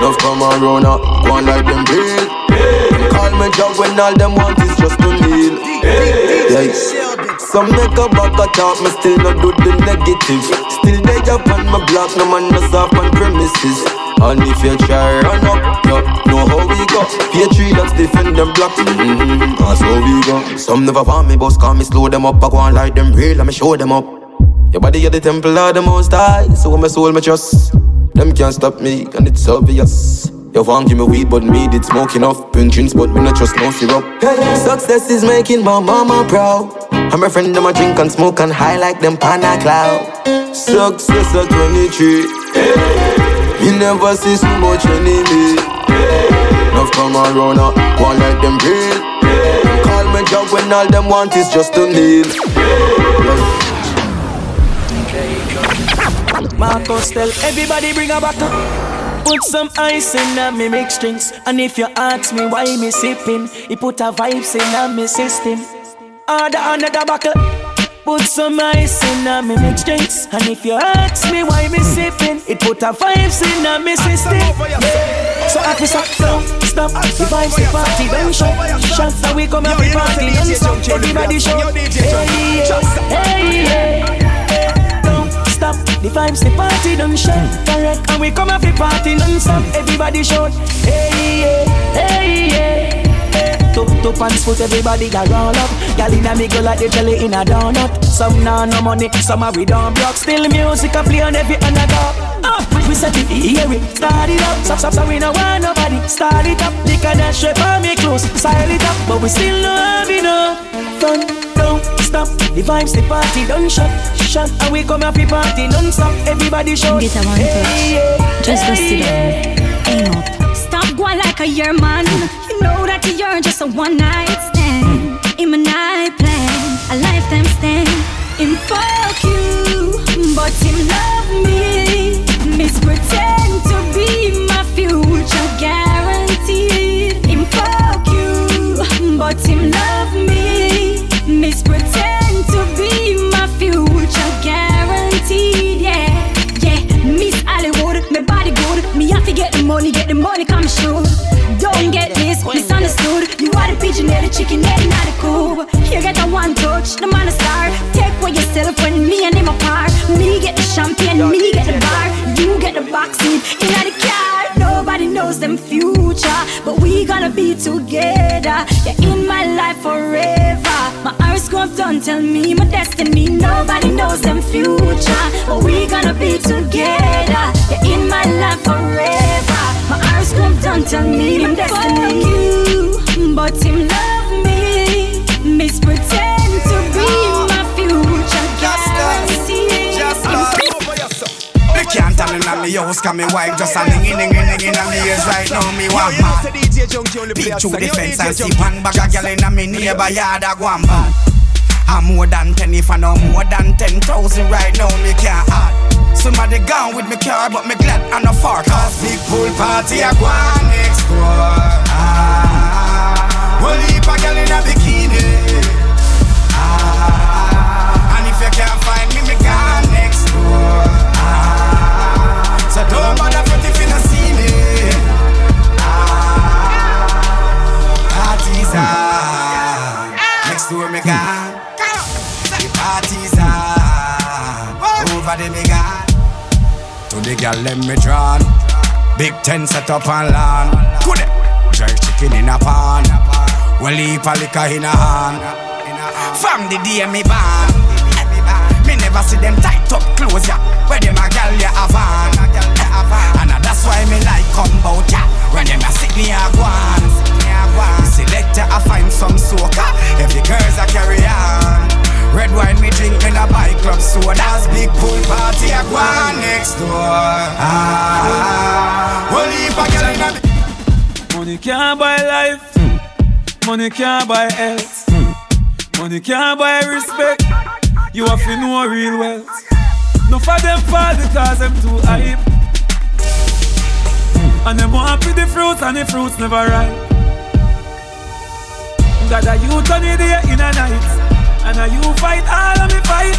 Love come around now, go on like them real. Call me job when all them want is just a meal. Yes. Some make a back a talk, me still not do the negative. Still they up on my block, no man no soft on premises. And if you try run up, you know how we go. That's defend them block. Mm-hmm, that's how we go. Some never want me, boss call me slow them up. I go on like them real, I'ma show them up. Your body at the temple of the most high, so my soul my trust. Them can't stop me, and it's obvious. You want give me weed, but me did smoke enough. Bring drinks, but me not trust no syrup. Success is making my mama proud. And my friend them a drink and smoke and high like them pana cloud. Success at 23. You never see so much enemy. Love come around one like them real. Call me job when all them want is just a meal. Marcos tell everybody bring a bottle. Put some ice in a me mix drinks. And if you ask me why me sipping, he put a vibes in a me system. Order another bottle. Put some ice in a me mix drinks. And if you ask me why me sipping, it put a vibes in a me system. So happy stop, stop, stop. The vibes the party don't show. Shots that we come happy party don't stop. Everybody show. Hey, hey, stop. The vibes the party don't show. Correct. And we come happy party don't stop. Everybody show. Hey, yeah, hey, yeah. Top, top pants foot, everybody got roll up. Y'all in a me go like the jelly in a donut. Some now no money, some are we don't block. Still music a play on every another. Uh, we set it, hear it, start it up. Stop, stop, stop, we no want nobody. Start it up, lick and that straight on me close. Style it up, but we still no have enough fun. Don't stop, the vibes, the party don't shut, shut. And we come happy party don't stop. Everybody shout. Get a one touch. Just go sit down. Aim up. Stop going like a year man. You know that you're just a one night stand. In my night plan, a lifetime stand. In fuck you, but him love me. Miss pretend money, get the money, come shoot. Don't get this, misunderstood. You are the pigeon head, the chicken head, not the cool. You get the one touch, the man a star. Take for yourself when me and him apart. Me get the champagne, me get the bar. You get the box seat in the car. Nobody knows them future, but we gonna be together. You're in my life forever. My horoscope don't tell me my destiny. Nobody knows them future, but we gonna be together. You're in my life forever. My horoscope don't tell me my destiny. You, but him love me. Miss pretend to be my future guarantee. Me can't tell him that me house Cause me wife just a ning ning ning ning in me ears right now Me want man Peek through the fence and see one bag of gyal in me neighbor yard a go and bad I'm more than ten if I know more than ten thousand right now me can't add Somebody gone with me car but me glad I'm not far Cause big pool party a go on next door ah, Whole heap of gyal in a bikini ah, And if you can't find me me gone next door Ah, so don't bother front if you not see me. Ah, parties on. Next door me gone. The parties on. Over the me the girl let me drawn. Big tent set up on lawn. Good. jerk chicken in a pan. Well, heap a liquor in a hand. From the day me born, me never see them tight up clothes ya. Where them a gal ya have on, and uh, that's why me like come bout ya. When them a sit me a on, selector I find some soca. Every girls a carry on. Red wine me drink in a bike club sodas Big pool party a go next door Ah, well if girl in a Money can't buy life. Money can't buy health. Money can't buy respect. You have to know real wealth. No for them fall because them too hype. And them want the fruits and the fruits never ripe. Got a youth on the day in a night. And a you fight all of me fight.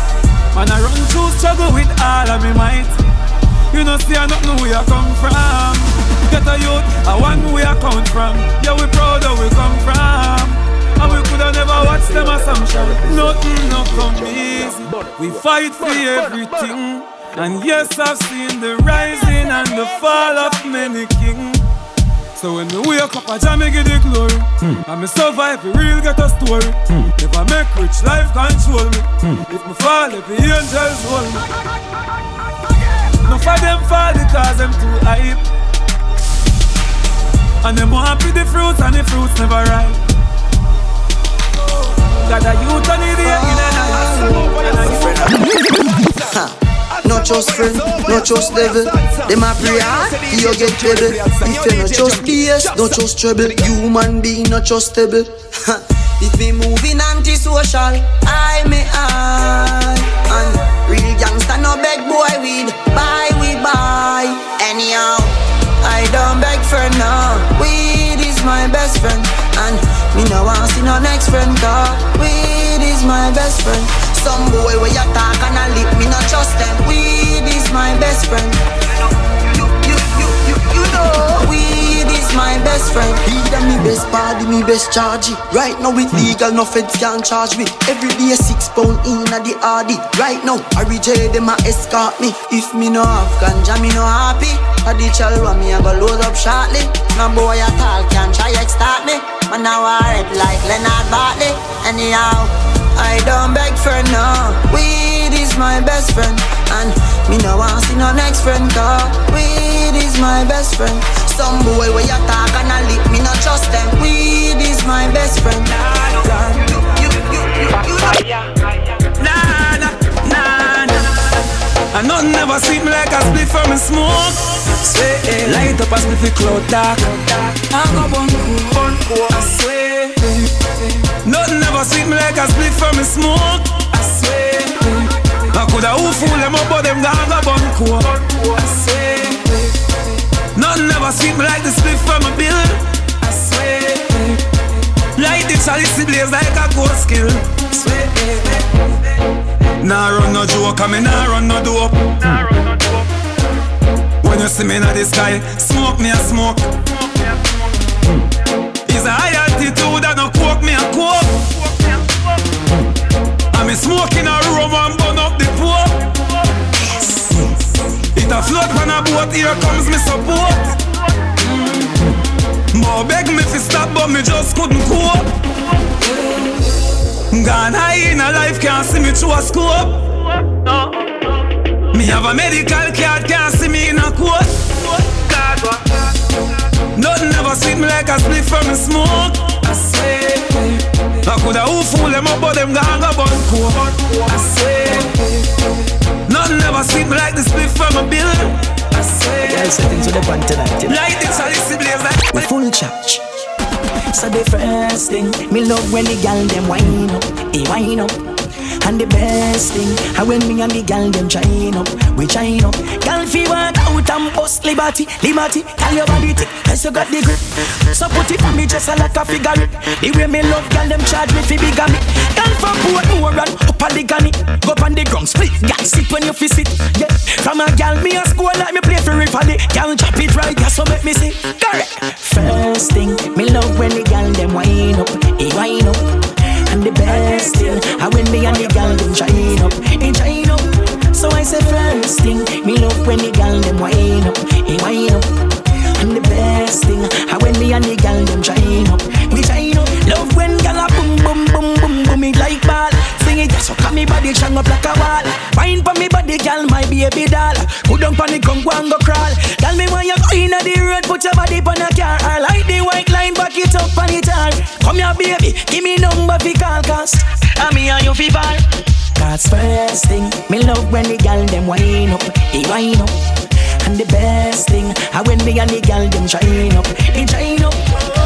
Man, I run through struggle with all of me might. You know, see, I don't know where I come from. Get a youth, I want where I come from. Yeah, we proud of where we come from. And we coulda never watched them assumption. Nothing no come easy. We fight for everything. And yes, I've seen the rising and the fall of many kings. So when me wake up, I jam me give the glory. Hmm. And me survive, we real get a story. Hmm. If I make rich, life control me. Hmm. If me fall, if the angels hold me. No for them fall because them too hype. And them want happy the fruits and the fruits never ripe. Got a youth on the day in a night. No trust friend, no trust devil. Them a pray you get trouble. If you not trust BS, not trust trouble. Human being no trustable. If me moving antisocial, I may I. And real gangster no beg boy weed, buy we buy. Anyhow, I don't beg for no. Weed is my best friend, and me no want see no next friend. Cause weed is my best friend. Some boy where you talk and a lip, me not trust them. Weed is my best friend. You, you, you, you, know, weed is my best friend. Weed and me best party, me best charge. Right now it legal, no feds can charge me. Every day six pound in a the RD. Right now, I reject them a escort me. If me no have ganja, me no happy. A the chalwa me a go load up shortly. No boy at all can try extort me. Man now I red like Leonard Bartley. Anyhow. I don't beg for no Weed is my best friend And me no want see no next friend Cause weed is my best friend Some boy where you talk and a lip Me no trust them Weed is my best friend God, you, you, you, you, you Nah, nah, nah, nah And nothing ever me like a split from a smoke Say, eh, light up a spliffy cloud dark I go bun cool, I swear Nothing ever sweet me like a split from a smoke. I swear. I coulda who fool them up, but them gone go bun cool. I swear. Nothing ever sweet me like the split from a bill. I swear. Light the it blaze like a ghost skill. Nah run no joke, I me nah run no dope. When you see me in the sky, smoke me a smoke. It's a high altitude and no coke me a coke. I'm a smoking a room and burn up the pope. It a float on a boat, here comes me support. More beg me fi stop, but me just couldn't cope. Gone high in a life, can't see me through a scope. Me have a medical card, can't see me in a court. Nothing ever sweet me like a split from a smoke. I say, I coulda who fool them up, but them gone go bun coke. I say, Nothing ever sweet me like the split from a bill. I swear. Girl setting to the pan tonight. Light it so this blaze like We full charge. So the first thing, me love when the gal them wine up, they wine up. And the best thing, I when me and the gal them chine up, we chine up. Gal fi walk out and bust liberty, liberty. Tell your body tick, cause you got the grip. So put it on me just like a figure it. The way me love gal them charge me fi bigamy. Gal from port more and up the gunny. Go on the ground split, gal sit when you fi sit. Yeah, from a gal me a score like me play for referee. Gal chop it right, yeah, so make me see. Correct. First thing, me love when the gal them wind up, they wind up. And the best thing, I when me and the gal them shine up. So I say first thing, me love when the gal them wind up, hey wind up. And the best thing, I when me and the gal them shine up, we shine up. Love when gal a boom boom boom boom boom it like ball. Sing it so come me body shang up like a wall. Wine for me body, gal my baby doll. Go down pon the ground, go and go crawl. Gal me when you go inna the road, put your body pon a car. I like the white line, back it up on it hard. Come here baby, give me number fi call cast. I me and you fi ball. Cause first thing, me love when the girl them wine up, they wine up. And the best thing, I when me and the girl them shine up, they shine up.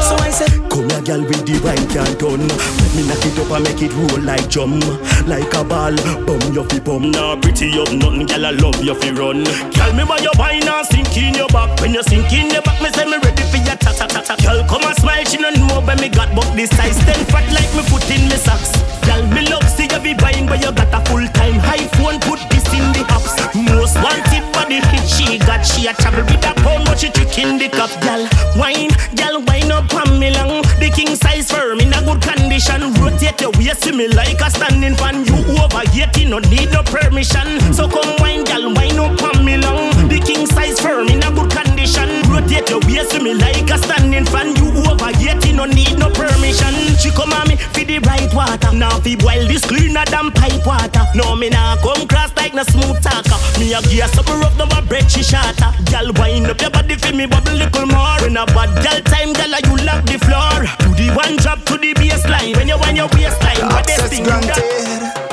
So I said, Come here, girl, with the wine can turn. Let me knock it up and make it roll like drum, like a ball. Bum your fi bum, nah pretty up nothing, girl. I love you fi run. Girl, me why you wine and sink in your back. When you sink in your back, me say me ready for your ta ta ta. Girl, come and smile, she no know where me got, but this size ten fat like me foot in me socks. Girl, me love see you be buying, but you got a full time high phone. Put this in the apps. Most wanted body she got. She a trouble with a pound, but she trick in the cup. Girl, wine, girl, wine up on me long. The king size firm in a good condition. Rotate your waist to me like a standing fan. You over here, you no need no permission. So come wine, girl, wine up on me long. The king size firm in a good condition. Rotate your waist to me like a standing fan. You over here, you no need no permission. She come on me for the right water. Now fi boil this cleaner than pipe water. No me nah come cross like no smooth talker. Me a gear some rough, no my bread she shatter. Girl, wind up your body for me bubble little more. In a bad girl time, girl, you lock the floor. Do the one drop to the baseline. When you wind your waistline, what they sing granted. that?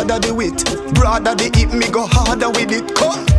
Harder the wit, broader the hit, me go harder with it. Come,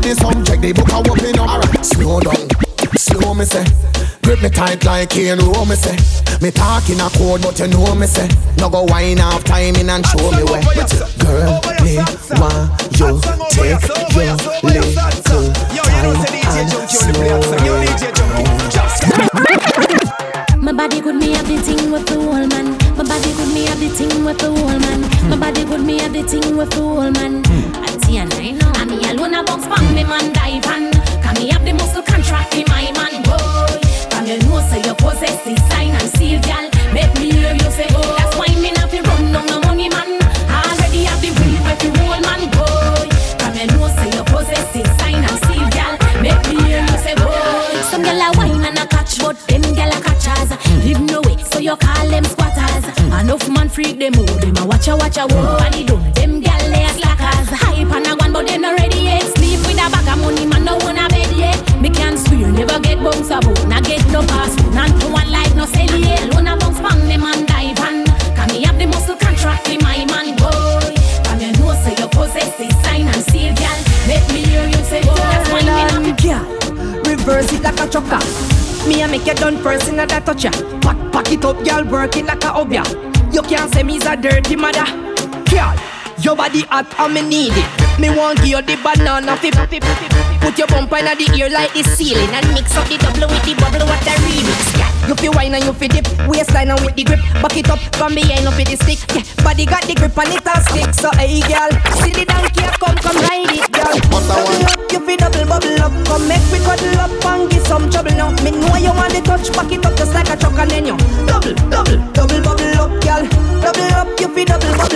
The subject, the book a open up. Alright, slow down, slow me say. Grip me tight like cane roll me say. Me talking a code, but you know me say. No go wine off timing and show me where. Girl, me want you take your little time and My body good, me have the thing with the whole man. My body good, me have the thing with the whole man. My body good, me have the thing with the whole man. See and know. Me alone a box me man dive me have the muscle contract in my man boy. Your nose say you possess the sign and seal, gal. Make me hear you say, oh, that's why me not run down no money man. Already have the weed with the whole man boy. Your nose say you possess the sign and seal, gal. Make me hear you say, boy. Some gal a wine and a catch, but them gal a catchers. Live no way, so you call them squatters. Enough man freak them out, them a watch a watch a walk and he done. Them gal they a and a one, but them not ready yet. Sleep with a bag of money, man no wanna bed yet. Me can swear, never get bounce about, not get no pass, none to one like no sell yet. Alone a bounce bang them and dive and can me have the muscle contract in my man boy. From your nose say you possess the sign and seal, gal. Make me hear you say, oh, that's why me not fi Girl, reverse it like a trucker. Me a make you done first in a that touch ya. Pack, pack it up, girl, work it like a obeah. You can't say me's a dirty mother. Girl, your body hot and me need it. Me want give you the banana fi- Put your bumper in the ear like the ceiling and mix up the double with the bubble what the remix. Yeah, you fi wine and you fi dip, waistline and with the grip. Back it up from behind up with the stick. Yeah, body got the grip and it a stick. So hey girl, see the donkey come come ride it, girl. Bubble up, you fi double bubble up. Come make we cuddle up and kiss touch, back it up just like a truck and then you double, double, double bubble up, girl. Double up, you feel double bubble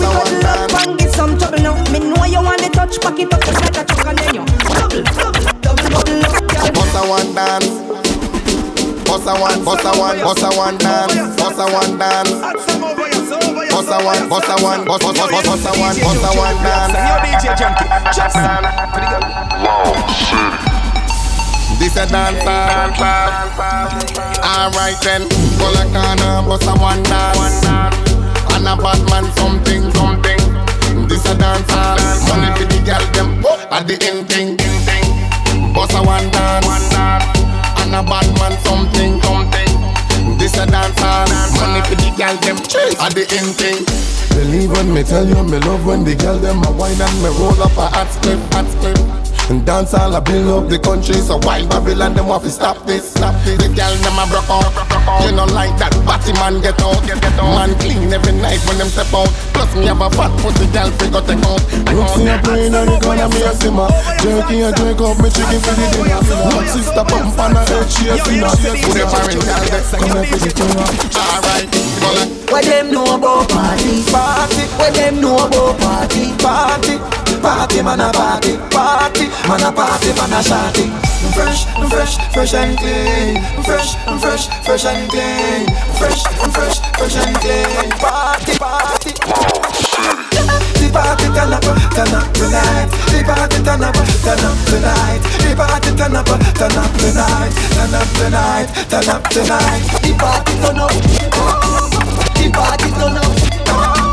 make cuddle up and get some trouble now. Me know you want the touch, back it up just like a truck and then you double, double, double bubble up, girl. Bust a one dance. Bust a one, bust a one, bust a one dance. Bust a one dance. Bust a one, bust a one, bust bust bust bust a one, bust a one dance. This a dance Alright then, go like corner, bust a one dance. And a Batman something, something. This a dance Money for the girl them oh, at the end thing. Bust a one dance. And a Batman something, something. This a dance Money for the girl them at the end thing. Believe when me tell you me love when the girl them a wine and me roll up a hot split, hot split. And dance all a build up the country. So why Babylon them want to stop this, stop this. The girl them a broke out. You know like that Batty man get out, get, get out Man clean every night when them step out. Plus me have a fat pussy girl fi go take out. Roxy a brain and the corner me a simmer. Jerky a drink up me chicken for the dinner. One sister pump on her head she a sinner. Put them married girl there Come here for the dinner Alright, What them know about party? Party. What them know about party? Party. Party man a party. Party. Man a party man a shawty. Fresh, fresh, fresh and clean. Fresh, fresh, fresh and clean. Fresh, fresh, fresh and clean. Party, party. The party turn up, turn up tonight. The party turn up, turn up tonight. The party turn up, turn up tonight. Turn up tonight, turn up tonight. The party turn up. The party turn up.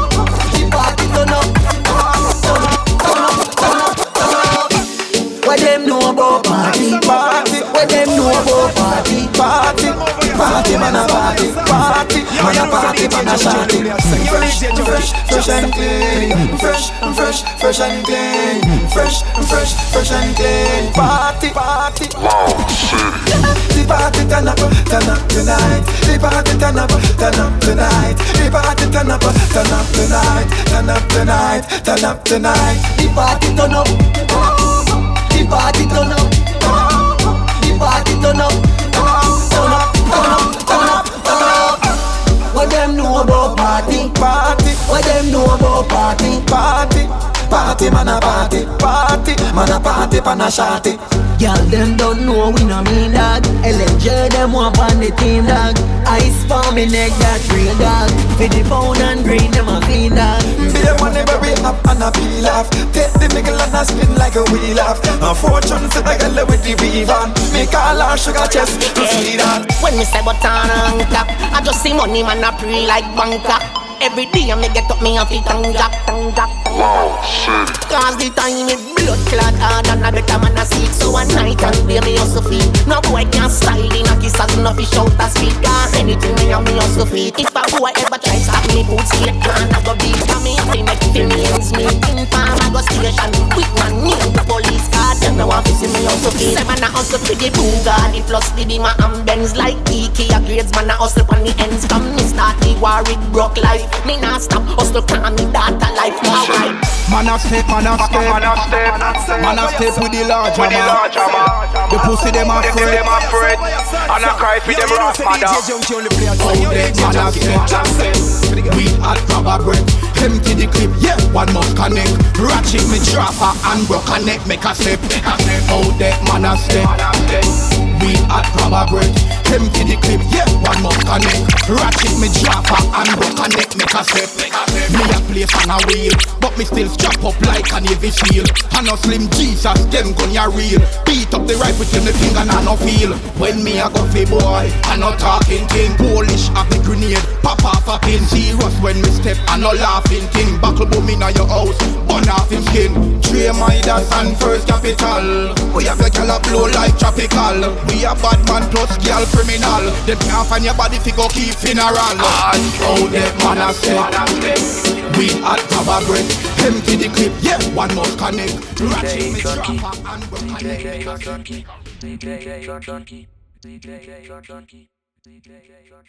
What them know about party? Party. Party man a party. Party. Man a party man a shawty. Fresh, fresh, fresh and clean. Fresh, fresh, fresh and clean. Fresh, fresh, fresh and clean. Party, party. The party turn up, turn up tonight. The party turn up, turn up tonight. The party turn up, turn up tonight. Turn up tonight, turn up tonight. The party turn up. The party turn up. Party turn up. Turn up, turn up, turn up, turn up. What them know about party? Party. What them know about party? Party. Party man a party, party man a party pan a shawty. Girl them don't know we no mean dog. LNJ them want on the team dog. Ice for me neck that real dog. For the pound and green them a fiend dog. Be the money where we up and a peel off. Take the nickel and a spin like a wheel off. A fortune to the girl with the weave on. Me call her sugar chest to sweet on. When me say button on top, I just see money man a pre like Bangkok. Every day I get up me a fit and jack, tongue jack. Wow, shit. Cause the time it blood clot hard and a better man a seek. So one night and day me also feel. No boy can style in a kiss as no fish out a speak. Cause anything me a me also feel. If a boy ever try stop me boots straight man I go beat. For me have to make feel me ends me. In farm I go station. Man name the police card. Them no want to me also. Say man a hustle for the Bugatti plus the Beamer and Benz like Ikea grades. Man a hustle on the ends. Come me start the war it broke life. Me nah stop hustle can me data life now right. Man a step, man a step, man a step, man a step with the large With the large hammer. The pussy them a Them afraid. them. And I cry for them rough mother. How them man a step. We at rubber break. Empty the clip, yeah, one more connect. Ratchet me drop her and broke a neck, make a step. How oh, that man a step. We at rubber break. Empty the clip, yeah, one more connect. Ratchet me drop her and broke a neck, make a step. Me a play fan a wheel, but me still strap up like a navy seal. And a slim Jesus, them gun ya real. Beat up the rifle till me finger nah no feel. When me a go fi boy, I no talking thing. Polish of the grenade, pop off a pin. Serious when me step, I no laughing thing. Buckle boom in your house, burn off him skin. Three Midas and first capital. We have a gal a blow like tropical. We a bad man plus girl criminal. Them can't find your body fi go keep funeral. Oh, them man a. We at rubber break. Empty the clip, yeah, one more connect. Ratchet me drop her and a neck. DJ DJ Junky, DJ Junky, DJ Junky.